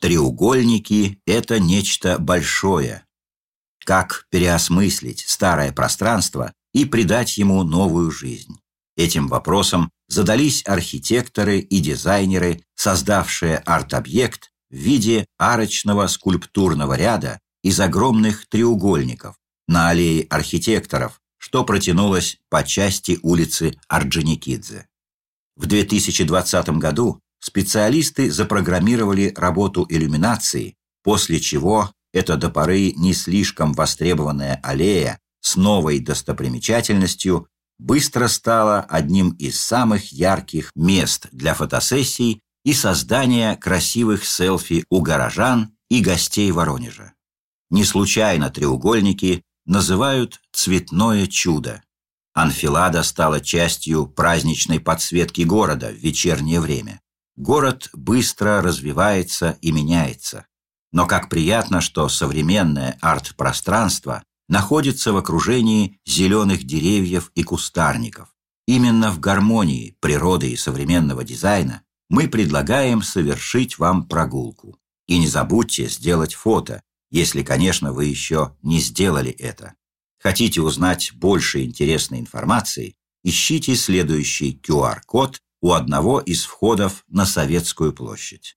Треугольники – это нечто большое. Как переосмыслить старое пространство и придать ему новую жизнь? Этим вопросом задались архитекторы и дизайнеры, создавшие арт-объект в виде арочного скульптурного ряда из огромных треугольников на аллее архитекторов, что протянулось по части улицы Орджоникидзе. В 2020 году специалисты запрограммировали работу иллюминации, после чего эта до поры не слишком востребованная аллея с новой достопримечательностью быстро стала одним из самых ярких мест для фотосессий и создания красивых селфи у горожан и гостей Воронежа. Не случайно треугольники называют «цветное чудо». Анфилада стала частью праздничной подсветки города в вечернее время. Город быстро развивается и меняется. Но как приятно, что современное арт-пространство находится в окружении зеленых деревьев и кустарников. Именно в гармонии природы и современного дизайна мы предлагаем совершить вам прогулку. И не забудьте сделать фото, если, конечно, вы еще не сделали это. Хотите узнать больше интересной информации, ищите следующий QR-код у одного из входов на Советскую площадь.